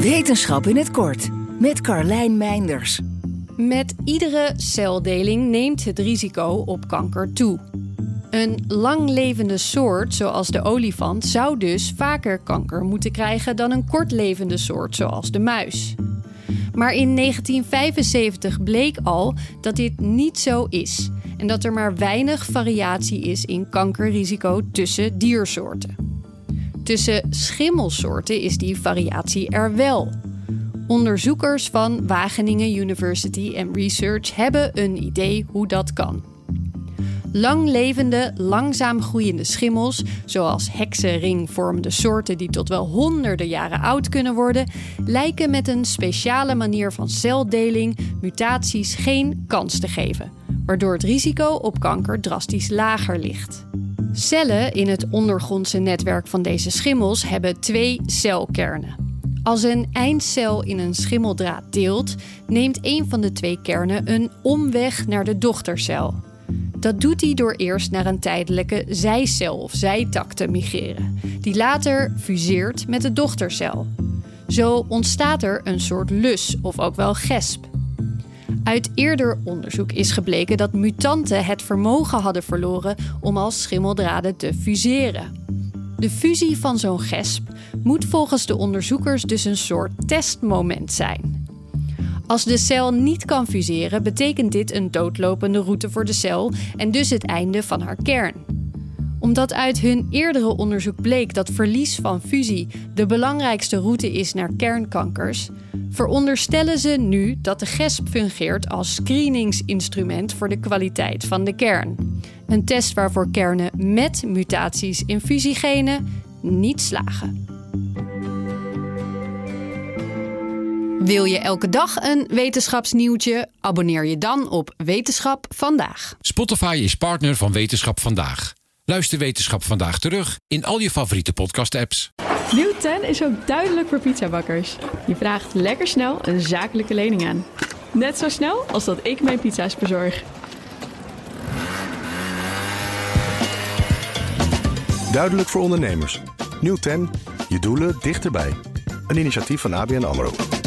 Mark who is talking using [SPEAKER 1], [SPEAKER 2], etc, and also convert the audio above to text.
[SPEAKER 1] Wetenschap in het kort met Carlijn Meinders.
[SPEAKER 2] Met iedere celdeling neemt het risico op kanker toe. Een langlevende soort, zoals de olifant, zou dus vaker kanker moeten krijgen dan een kortlevende soort, zoals de muis. Maar in 1975 bleek al dat dit niet zo is en dat er maar weinig variatie is in kankerrisico tussen diersoorten. Tussen schimmelsoorten is die variatie er wel. Onderzoekers van Wageningen University and Research hebben een idee hoe dat kan. Langlevende, langzaam groeiende schimmels, zoals heksenringvormende soorten die tot wel honderden jaren oud kunnen worden, lijken met een speciale manier van celdeling mutaties geen kans te geven, waardoor het risico op kanker drastisch lager ligt. Cellen in het ondergrondse netwerk van deze schimmels hebben twee celkernen. Als een eindcel in een schimmeldraad deelt, neemt een van de twee kernen een omweg naar de dochtercel. Dat doet hij door eerst naar een tijdelijke zijcel of zijtak te migreren, die later fuseert met de dochtercel. Zo ontstaat er een soort lus of ook wel gesp. Uit eerder onderzoek is gebleken dat mutanten het vermogen hadden verloren om als schimmeldraden te fuseren. De fusie van zo'n gesp moet volgens de onderzoekers dus een soort testmoment zijn. Als de cel niet kan fuseren, betekent dit een doodlopende route voor de cel en dus het einde van haar kern. Omdat uit hun eerdere onderzoek bleek dat verlies van fusie de belangrijkste route is naar kernkankers, veronderstellen ze nu dat de GESP fungeert als screeningsinstrument voor de kwaliteit van de kern. Een test waarvoor kernen met mutaties in fusiegenen niet slagen. Wil je elke dag een wetenschapsnieuwtje? Abonneer je dan op Wetenschap vandaag.
[SPEAKER 3] Spotify is partner van Wetenschap vandaag. Luister Wetenschap vandaag terug in al je favoriete podcast-apps.
[SPEAKER 4] Nieuw 10 is ook duidelijk voor pizzabakkers. Je vraagt lekker snel een zakelijke lening aan. Net zo snel als dat ik mijn pizza's bezorg.
[SPEAKER 5] Duidelijk voor ondernemers. Nieuw 10, je doelen dichterbij. Een initiatief van ABN AMRO.